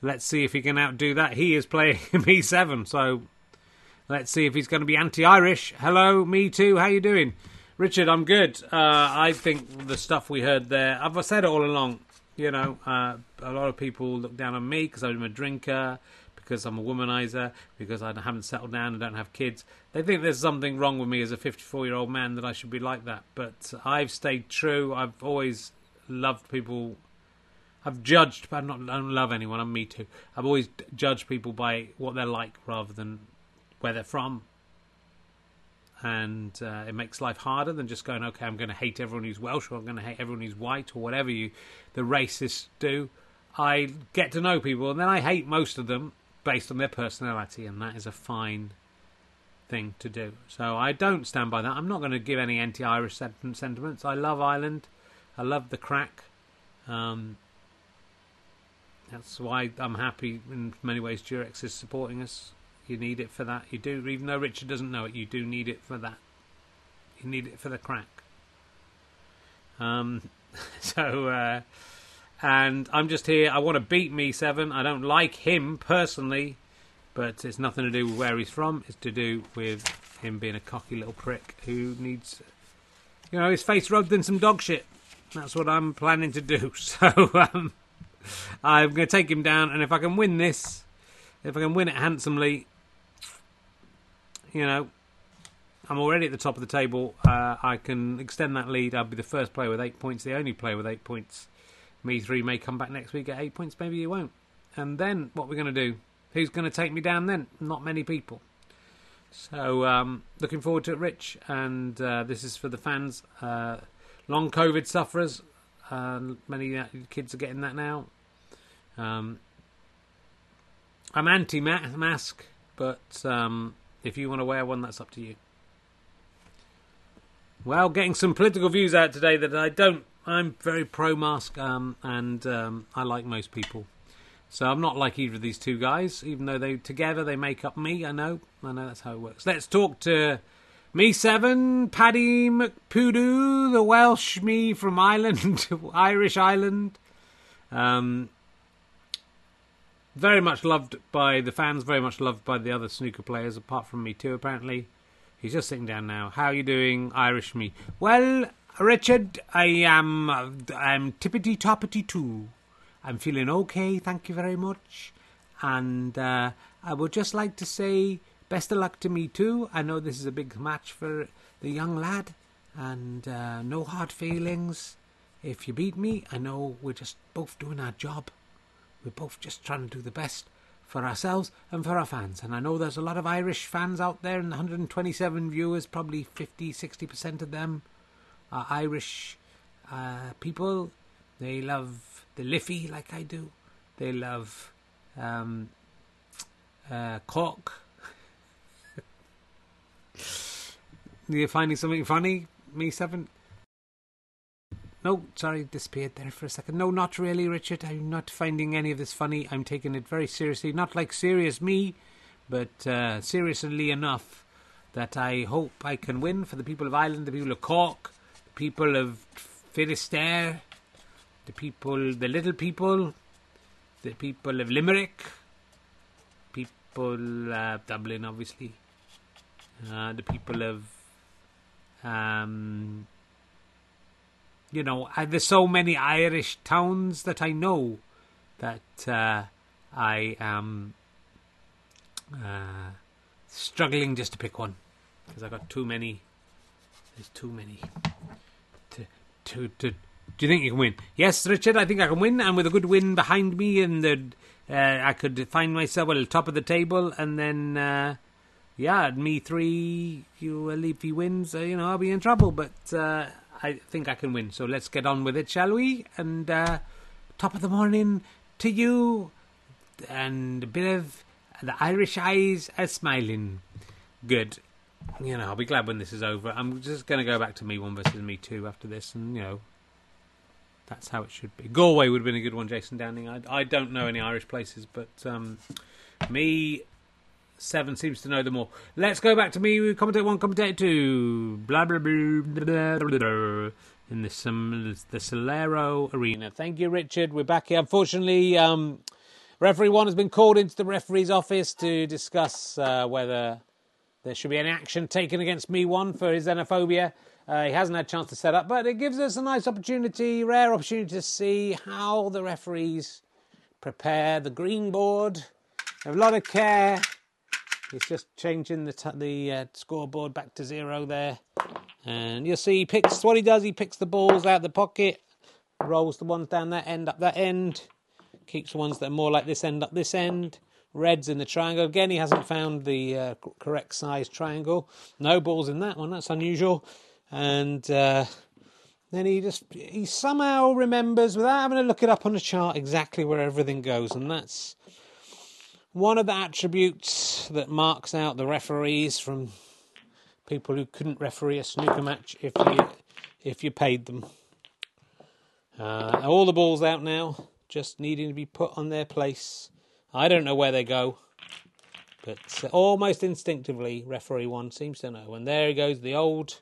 Let's see if he can outdo that. He is playing me seven, so let's see if he's going to be anti-Irish. Hello, me too. How you doing, Richard? I'm good. Uh, I think the stuff we heard there. I've said it all along. You know, uh, a lot of people look down on me because I'm a drinker, because I'm a womanizer, because I haven't settled down and don't have kids. They think there's something wrong with me as a 54 year old man that I should be like that. But I've stayed true. I've always loved people I've judged, but not, I don't love anyone. I'm me too. I've always judged people by what they're like rather than where they're from. And uh, it makes life harder than just going, okay, I'm going to hate everyone who's Welsh or I'm going to hate everyone who's white or whatever you, the racists do. I get to know people and then I hate most of them based on their personality, and that is a fine thing to do. So I don't stand by that. I'm not going to give any anti-Irish sentiments. I love Ireland. I love the crack. Um, that's why I'm happy in many ways Durex is supporting us. You need it for that. You do, even though Richard doesn't know it, you do need it for that. You need it for the crack. Um, so, uh, and I'm just here. I want to beat me seven. I don't like him personally, but it's nothing to do with where he's from. It's to do with him being a cocky little prick who needs, you know, his face rubbed in some dog shit. That's what I'm planning to do. So, um, I'm going to take him down, and if I can win this, if I can win it handsomely, you know, I'm already at the top of the table. Uh, I can extend that lead. I'll be the first player with eight points, the only player with eight points. Me three may come back next week at eight points. Maybe you won't. And then what we're going to do? Who's going to take me down then? Not many people. So um, looking forward to it, Rich. And uh, this is for the fans, uh, long COVID sufferers. Uh, many uh, kids are getting that now. Um, I'm anti mask, but um, if you want to wear one, that's up to you. Well, getting some political views out today that I don't. I'm very pro mask, um, and um, I like most people. So I'm not like either of these two guys, even though they together they make up me. I know, I know that's how it works. Let's talk to me seven, Paddy McPoodoo, the Welsh me from Ireland, Irish Island. Um, very much loved by the fans, very much loved by the other snooker players, apart from me too, apparently. He's just sitting down now. How are you doing, Irish me? Well, Richard, I am I'm tippity toppity too. I'm feeling okay, thank you very much. And uh, I would just like to say best of luck to me too. I know this is a big match for the young lad, and uh, no hard feelings. If you beat me, I know we're just both doing our job. We're both just trying to do the best for ourselves and for our fans. And I know there's a lot of Irish fans out there, and 127 viewers, probably 50, 60% of them are Irish uh, people. They love the Liffey like I do. They love um, uh, Cork. You're finding something funny, me seven? No, sorry, disappeared there for a second. No, not really, Richard. I'm not finding any of this funny. I'm taking it very seriously. Not like serious me, but uh, seriously enough that I hope I can win for the people of Ireland, the people of Cork, the people of Finisterre, the people, the little people, the people of Limerick, people uh, Dublin, obviously, uh, the people of, um, you know, uh, there's so many Irish towns that I know that uh, I am uh, struggling just to pick one because I've got too many. There's too many. To, to, to, do you think you can win? Yes, Richard, I think I can win, and with a good win behind me, and the, uh, I could find myself at the top of the table, and then, uh, yeah, me three, you Leafy wins, uh, you know, I'll be in trouble, but uh, I think I can win. So let's get on with it, shall we? And uh, top of the morning to you, and a bit of the Irish eyes are smiling. Good. You know, I'll be glad when this is over. I'm just going to go back to me one versus me two after this, and you know, that's how it should be. Galway would have been a good one, Jason Downing. I, I don't know any Irish places, but um, me seven seems to know them all. Let's go back to me. Commentator one, commentator two. Blah blah blah blah. blah, blah in the um, the Solero Arena. Thank you, Richard. We're back here. Unfortunately, um, referee one has been called into the referee's office to discuss uh, whether there should be any action taken against me one for his xenophobia. Uh, he hasn't had a chance to set up, but it gives us a nice opportunity, rare opportunity to see how the referees prepare the green board. A lot of care. He's just changing the t- the uh, scoreboard back to zero there, and you'll see he picks what he does. He picks the balls out of the pocket, rolls the ones down that end up that end, keeps the ones that are more like this end up this end. Reds in the triangle. Again, he hasn't found the uh, correct size triangle. No balls in that one. That's unusual. And uh, then he just he somehow remembers without having to look it up on the chart exactly where everything goes, and that's one of the attributes that marks out the referees from people who couldn't referee a snooker match if you if you paid them. Uh, all the balls out now, just needing to be put on their place. I don't know where they go, but uh, almost instinctively, referee one seems to know. And there he goes, the old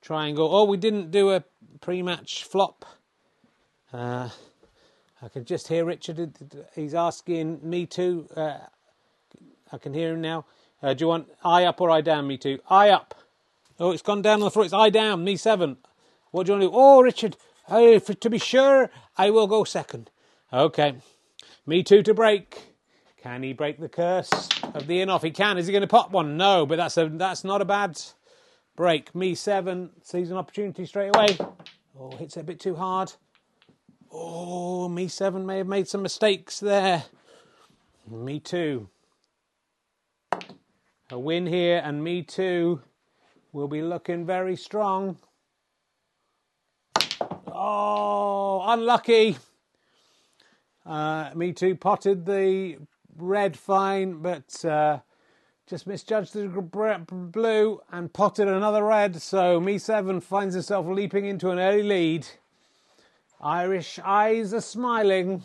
triangle. Oh, we didn't do a pre-match flop. Uh, I can just hear Richard. He's asking me too. Uh, I can hear him now. Uh, do you want eye up or eye down? Me too. Eye up. Oh, it's gone down on the floor. It's eye down. Me seven. What do you want to do? Oh, Richard. For, to be sure, I will go second. Okay. Me too to break. Can he break the curse of the in off? He can. Is he going to pop one? No, but that's a that's not a bad break. Me seven sees an opportunity straight away. Oh, hits it a bit too hard. Oh, me seven may have made some mistakes there. Me too. A win here, and me too will be looking very strong. Oh, unlucky. Uh, me too potted the red fine, but uh, just misjudged the blue and potted another red. So me seven finds himself leaping into an early lead. Irish eyes are smiling.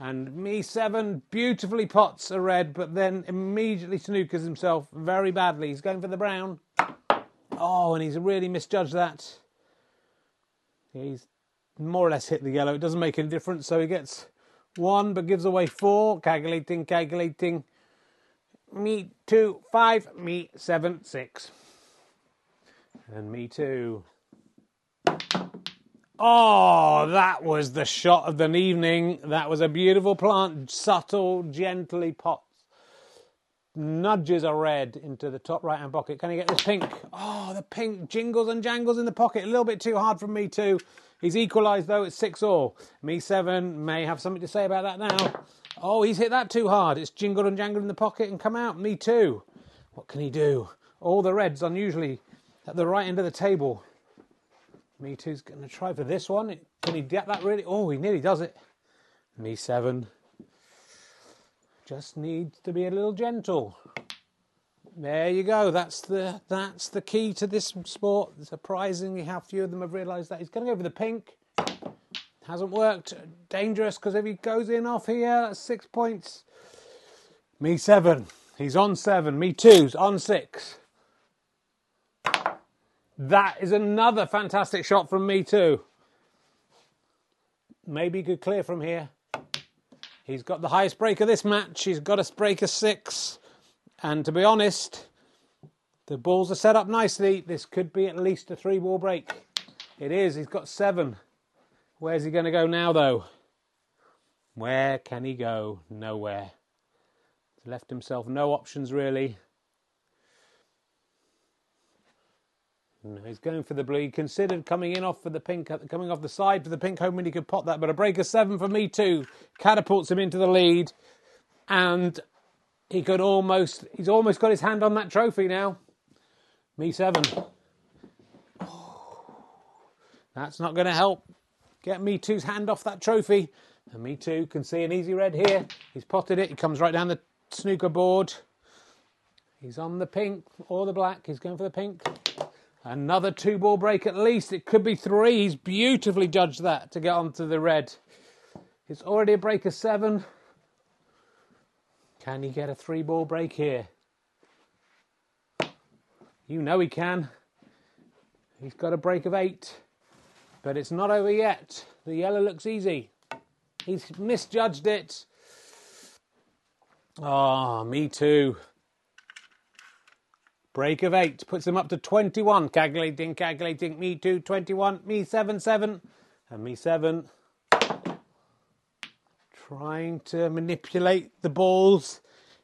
And me seven beautifully pots a red, but then immediately snookers himself very badly. He's going for the brown. Oh, and he's really misjudged that. He's more or less hit the yellow. It doesn't make any difference, so he gets one but gives away four. Calculating, calculating. Me two, five. Me seven, six. And me two. Oh, that was the shot of the evening. That was a beautiful plant, subtle, gently pots. nudges a red into the top right hand pocket. Can he get this pink? Oh, the pink jingles and jangles in the pocket. A little bit too hard for me too. He's equalised though. It's six all. Me seven may have something to say about that now. Oh, he's hit that too hard. It's jingled and jangled in the pocket and come out. Me too. What can he do? All the reds unusually at the right end of the table. Me two's going to try for this one. Can he get that really? Oh, he nearly does it. Me seven. Just needs to be a little gentle. There you go. That's the that's the key to this sport. Surprisingly, how few of them have realised that. He's going to go for the pink. Hasn't worked. Dangerous because if he goes in off here, that's six points. Me seven. He's on seven. Me two's on six. That is another fantastic shot from me too. Maybe he could clear from here. He's got the highest break of this match. He's got a break of six. And to be honest, the balls are set up nicely. This could be at least a three ball break. It is. He's got seven. Where's he going to go now, though? Where can he go? Nowhere. He's left himself no options, really. No, he's going for the blue. He considered coming in off for the pink, coming off the side for the pink home when he could pot that, but a break of seven for me too catapults him into the lead, and he could almost, he's almost got his hand on that trophy now. Me seven. That's not going to help get Me two's hand off that trophy. And Me Too can see an easy red here. He's potted it. He comes right down the snooker board. He's on the pink or the black. He's going for the pink. Another two ball break at least. It could be three. He's beautifully judged that to get onto the red. It's already a break of seven. Can he get a three ball break here? You know he can. He's got a break of eight. But it's not over yet. The yellow looks easy. He's misjudged it. Ah, oh, me too. Break of eight puts him up to 21. Calculating, calculating. Me two, 21. Me seven, seven. And me seven. Trying to manipulate the balls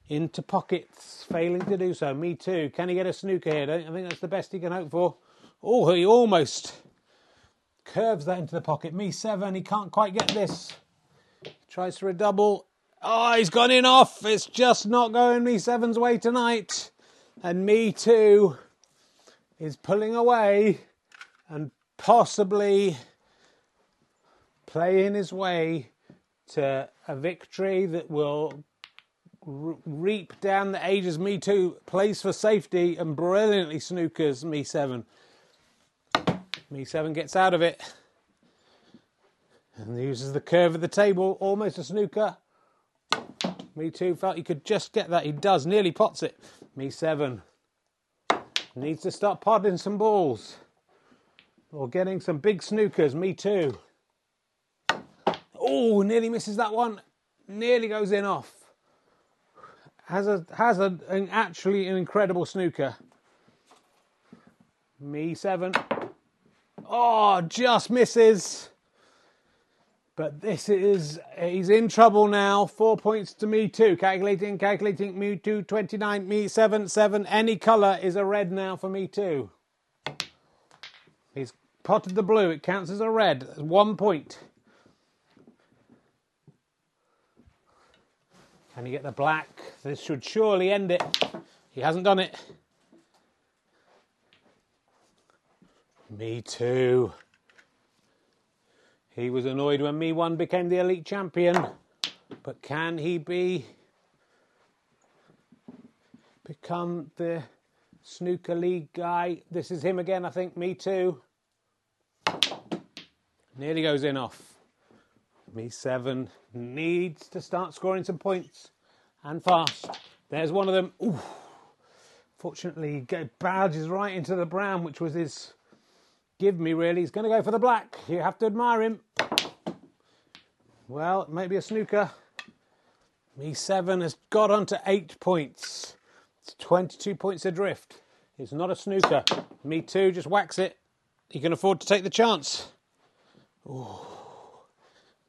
into pockets, failing to do so. Me too. Can he get a snooker here? I think that's the best he can hope for. Oh, he almost curves that into the pocket. Me seven. He can't quite get this. Tries for a double. Oh, he's gone in off. It's just not going me seven's way tonight and me too is pulling away and possibly playing his way to a victory that will reap down the ages. Me too plays for safety and brilliantly snookers me seven. Me seven gets out of it and uses the curve of the table, almost a snooker. Me too felt he could just get that. He does, nearly pots it. Me seven. Needs to start potting some balls. Or getting some big snookers. Me too. Oh, nearly misses that one. Nearly goes in off. Has a has a, an actually an incredible snooker. Me seven. Oh, just misses. But this is, he's in trouble now. Four points to me too. Calculating, calculating, me two, 29, me seven, seven. Any colour is a red now for me too. He's potted the blue. It counts as a red. One point. Can he get the black? This should surely end it. He hasn't done it. Me too. He was annoyed when Me One became the elite champion, but can he be become the snooker league guy? This is him again, I think. Me too. Nearly goes in off. Me seven needs to start scoring some points and fast. There's one of them. Ooh. Fortunately, he barges right into the brown, which was his give me, really. He's going to go for the black. You have to admire him. Well, maybe a snooker. Me seven has got onto eight points. It's 22 points adrift. It's not a snooker. Me two, just whacks it. He can afford to take the chance. Ooh.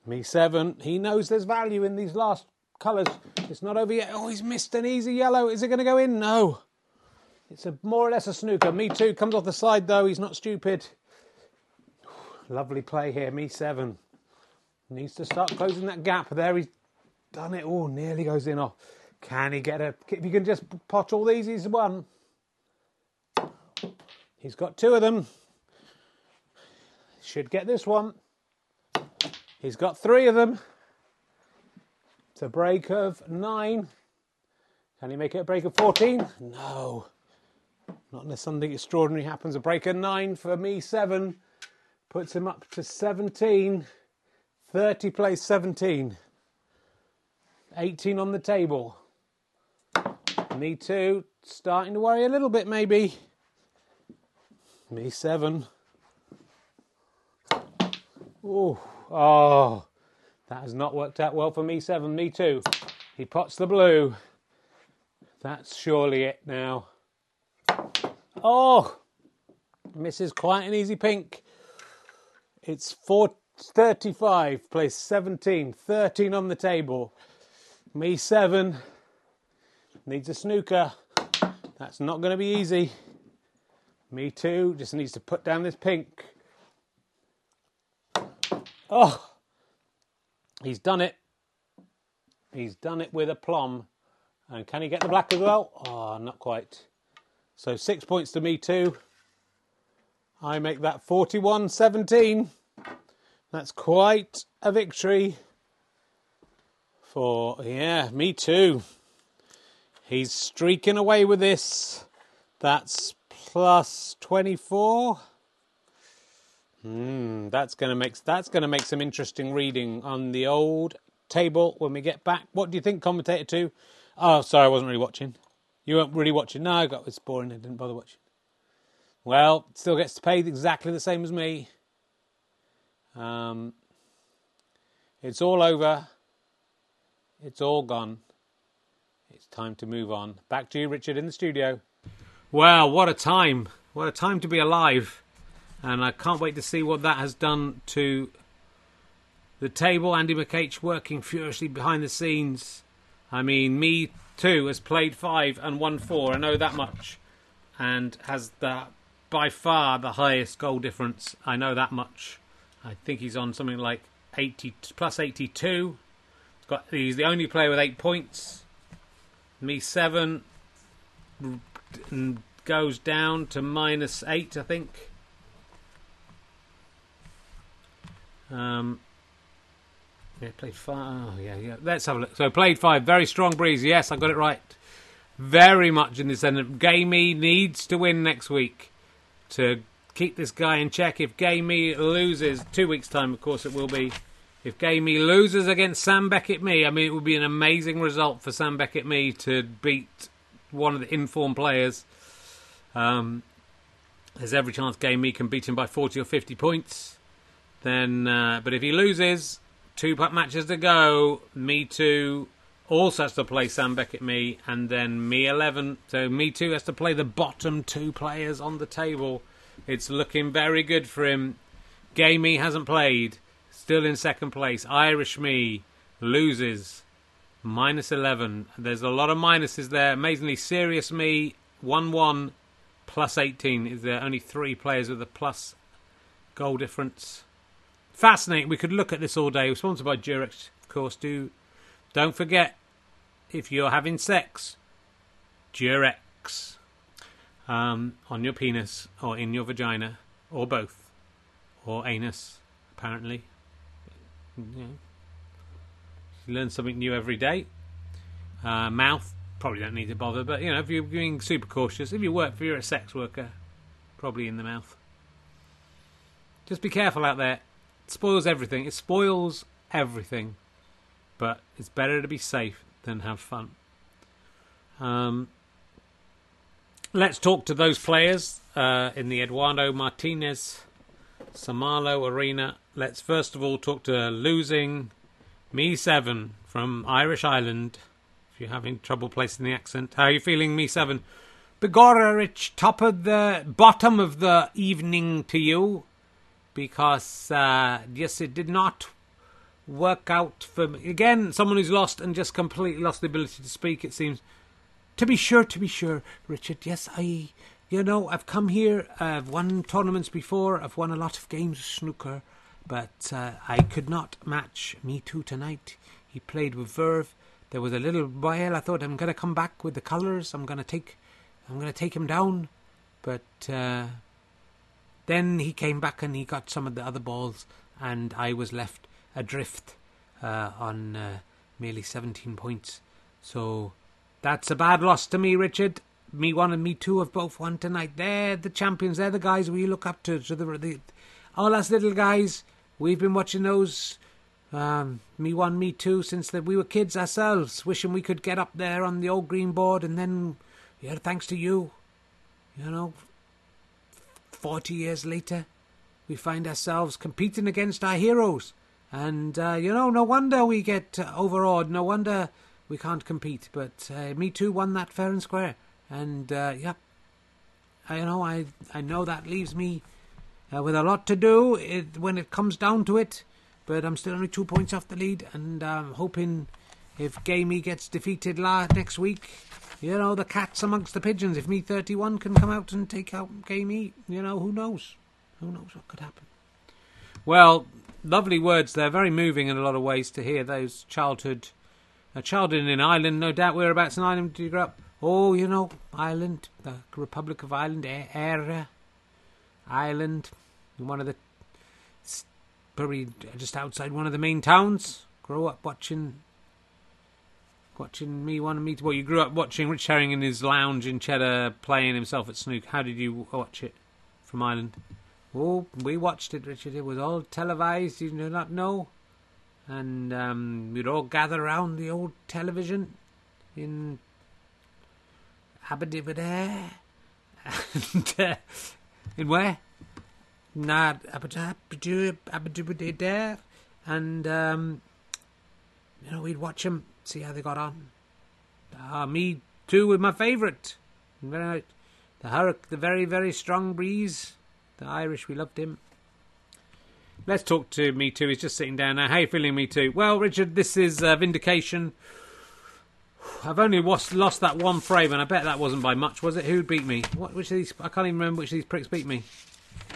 Me seven, he knows there's value in these last colours. It's not over yet. Oh, he's missed an easy yellow. Is it going to go in? No. It's a more or less a snooker. Me too. Comes off the side though. He's not stupid. Lovely play here. Me seven. Needs to start closing that gap. There he's done it. Oh, nearly goes in off. Can he get a? If he can just pot all these, he's won. He's got two of them. Should get this one. He's got three of them. It's a break of nine. Can he make it a break of 14? No. Not unless something extraordinary happens. A break nine for me, seven. Puts him up to 17. 30 plays 17. 18 on the table. Me too. Starting to worry a little bit, maybe. Me seven. Ooh. Oh, that has not worked out well for me seven. Me too. He pots the blue. That's surely it now. Oh, misses quite an easy pink. It's 435, place 17, 13 on the table. Me seven. Needs a snooker. That's not going to be easy. Me too. Just needs to put down this pink. Oh, he's done it. He's done it with a plum. And can he get the black as well? Oh, not quite. So six points to me too. I make that 41 17. That's quite a victory for, yeah, me too. He's streaking away with this. That's plus 24. Mm, that's to make that's to make some interesting reading on the old table when we get back. What do you think, commentator two? Oh, sorry, I wasn't really watching. You weren't really watching. No, I got was boring. I didn't bother watching. Well, still gets paid exactly the same as me. Um, it's all over. It's all gone. It's time to move on. Back to you, Richard, in the studio. Wow, what a time! What a time to be alive and I can't wait to see what that has done to the table. Andy McH working furiously behind the scenes. I mean, me too has played five and won four. I know that much, and has the by far the highest goal difference. I know that much. I think he's on something like eighty plus eighty-two. He's got he's the only player with eight points. Me seven goes down to minus eight, I think. Um, yeah, played five. Oh, yeah, yeah. Let's have a look. So played five. Very strong breeze. Yes, I got it right. Very much in this end. Gamey needs to win next week to keep this guy in check. If Gamey loses, two weeks' time, of course, it will be. If Gamey loses against Sam Beckett me, I mean, it would be an amazing result for Sam Beckett me to beat one of the informed players. Um, there's every chance Gamey can beat him by 40 or 50 points. Then, uh, but if he loses, two matches to go. Me too also has to play Sam Beckett me, and then me eleven. So me too has to play the bottom two players on the table. It's looking very good for him. Gamey hasn't played, still in second place. Irish me loses minus 11. There's a lot of minuses there. Amazingly, serious me 1 1 plus 18. Is there only three players with a plus goal difference? Fascinating. We could look at this all day. We're sponsored by Durex, of course. Do don't forget if you're having sex, Durex um, on your penis or in your vagina or both or anus. Apparently, you, you learn something new every day. Uh, mouth probably don't need to bother, but you know if you're being super cautious, if you work, if you're a sex worker, probably in the mouth. Just be careful out there spoils everything. It spoils everything. But it's better to be safe than have fun. Um, let's talk to those players uh, in the Eduardo Martinez Somalo Arena. Let's first of all talk to losing Me Seven from Irish Island. If you're having trouble placing the accent, how are you feeling, Me Seven? Begorrich, top of the bottom of the evening to you because uh, yes, it did not work out for me. Again, someone who's lost and just completely lost the ability to speak, it seems. To be sure, to be sure, Richard, yes, I, you know, I've come here, I've won tournaments before, I've won a lot of games of snooker, but uh, I could not match Me Too tonight. He played with verve. There was a little while I thought I'm going to come back with the colours. I'm going to take, I'm to take him down, but uh, then he came back and he got some of the other balls, and I was left adrift uh, on uh, merely 17 points. So that's a bad loss to me, Richard. Me one and me two have both won tonight. They're the champions. They're the guys we look up to. So the, the all us little guys, we've been watching those. Um, me one, me two, since that we were kids ourselves, wishing we could get up there on the old green board, and then, yeah, thanks to you, you know, forty years later, we find ourselves competing against our heroes. And, uh, you know, no wonder we get uh, overawed. No wonder we can't compete. But uh, Me Too won that fair and square. And, uh, yeah, I, you know, I, I know that leaves me uh, with a lot to do it, when it comes down to it. But I'm still only two points off the lead. And I'm um, hoping if Gamey gets defeated la- next week, you know, the cat's amongst the pigeons. If Me 31 can come out and take out Gamey, you know, who knows? Who knows what could happen? Well, lovely words there, very moving in a lot of ways to hear those childhood. A childhood in Ireland, no doubt. Whereabouts in Ireland did you grow up? Oh, you know, Ireland, the Republic of Ireland area. Ireland, one of the probably just outside one of the main towns. Grow up watching, watching me one of me. Well, you grew up watching Rich Herring in his lounge in Cheddar playing himself at snook. How did you watch it from Ireland? Oh, we watched it, Richard. It was all televised. You do not know. And um, we'd all gather around the old television in Aberdeen. And uh, in where? Not Aberdeen. And um, you know, we'd watch them, see how they got on. Ah, me too, with my favourite. The hurricane, the very, very strong breeze the Irish, we loved him. Let's talk to Me Too. He's just sitting down now. How you feeling, Me Too? Well, Richard, this is uh, Vindication. I've only lost, lost that one frame, and I bet that wasn't by much, was it? Who beat me? What? Which of these? I can't even remember which of these pricks beat me.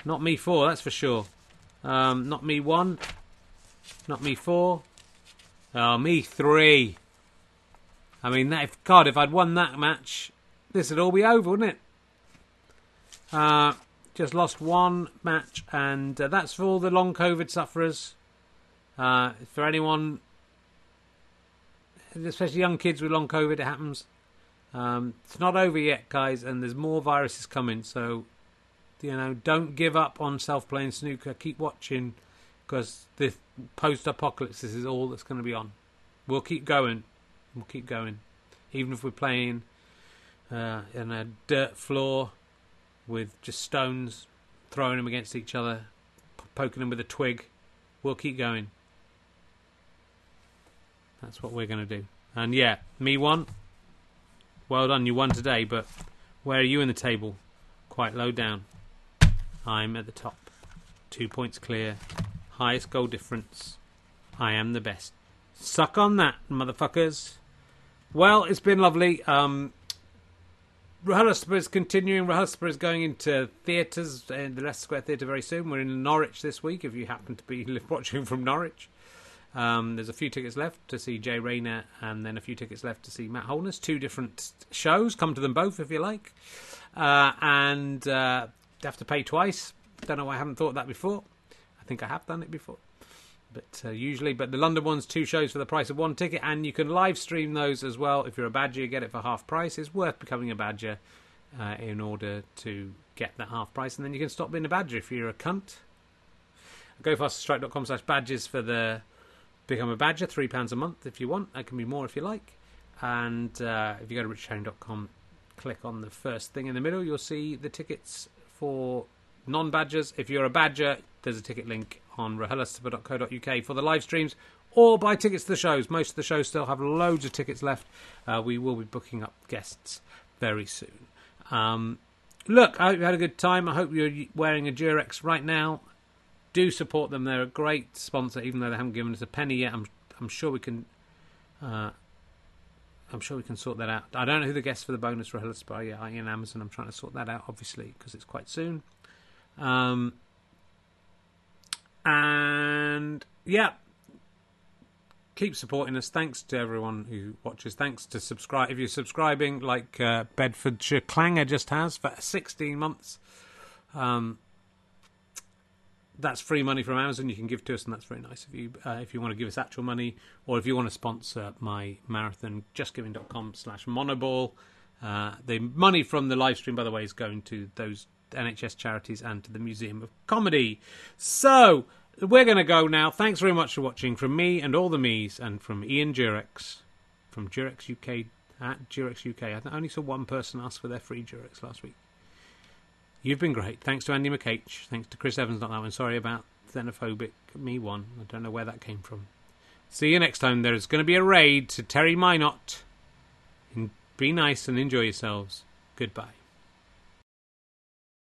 Not me four, that's for sure. Um, not me one. Not me four. Oh, me three. I mean, that, if God, if I'd won that match, this would all be over, wouldn't it? Uh, just lost one match, and uh, that's for all the long COVID sufferers. Uh, for anyone, especially young kids with long COVID, it happens. Um, it's not over yet, guys, and there's more viruses coming. So, you know, don't give up on self-playing snooker. Keep watching, because this post-apocalypse this is all that's going to be on. We'll keep going. We'll keep going, even if we're playing uh, in a dirt floor with just stones, throwing them against each other, poking them with a twig. We'll keep going. That's what we're going to do. And yeah, me one. Well done, you won today, but where are you in the table? Quite low down. I'm at the top. Two points clear. Highest goal difference. I am the best. Suck on that, motherfuckers. Well, it's been lovely. Um, RHLSTP is continuing. RHLSTP is going into theatres in the Leicester Square Theatre very soon. We're in Norwich this week. If you happen to be watching from Norwich, um, there's a few tickets left to see Jay Rayner, and then a few tickets left to see Matt Holness. Two different shows. Come to them both if you like, uh, and uh, have to pay twice. Don't know why I haven't thought that before. Think I have done it before. But uh, usually but the london one's two shows for the price of one ticket and you can live stream those as well. If you're a badger you get it for half price. It's worth becoming a badger uh, in order to get that half price and then you can stop being a badger if you're a cunt. Go fasterstripe.com slash badges for the become a badger three pounds a month if you want. That can be more if you like. And uh, if you go to richardherring.com click on the first thing in the middle you'll see the tickets for non-badgers if you're a badger there's a ticket link on rhlstp.co.uk for the live streams or buy tickets to the shows. Most of the shows still have loads of tickets left. Uh, we will be booking up guests very soon. Um, look, I hope you had a good time. I hope you're wearing a Durex right now. do support them. They're a great sponsor, even though they haven't given us a penny yet. I'm I'm sure we can. Uh, I'm sure we can sort that out. I don't know who the guests for the bonus rollers are yet. in Amazon. I'm trying to sort that out, obviously, because it's quite soon. Um, and yeah, keep supporting us. Thanks to everyone who watches. Thanks to subscribe if you're subscribing, like uh, Bedfordshire Clanger just has for 16 months. Um, that's free money from Amazon. You can give to us, and that's very nice of you. Uh, if you want to give us actual money, or if you want to sponsor my marathon, justgiving.com slash monoball. Uh, the money from the live stream, by the way, is going to those NHS charities and to the Museum of Comedy. So we're going to go now. Thanks very much for watching from me and all the me's, and from Ian Durex from Durex UK at Durex UK. I only saw one person ask for their free Durex last week. You've been great. Thanks to Andy McH. Thanks to Chris Evans. Not that one. Sorry about xenophobic me one. I don't know where that came from. See you next time. There's going to be a raid to Terry Minot. Be nice and enjoy yourselves. Goodbye.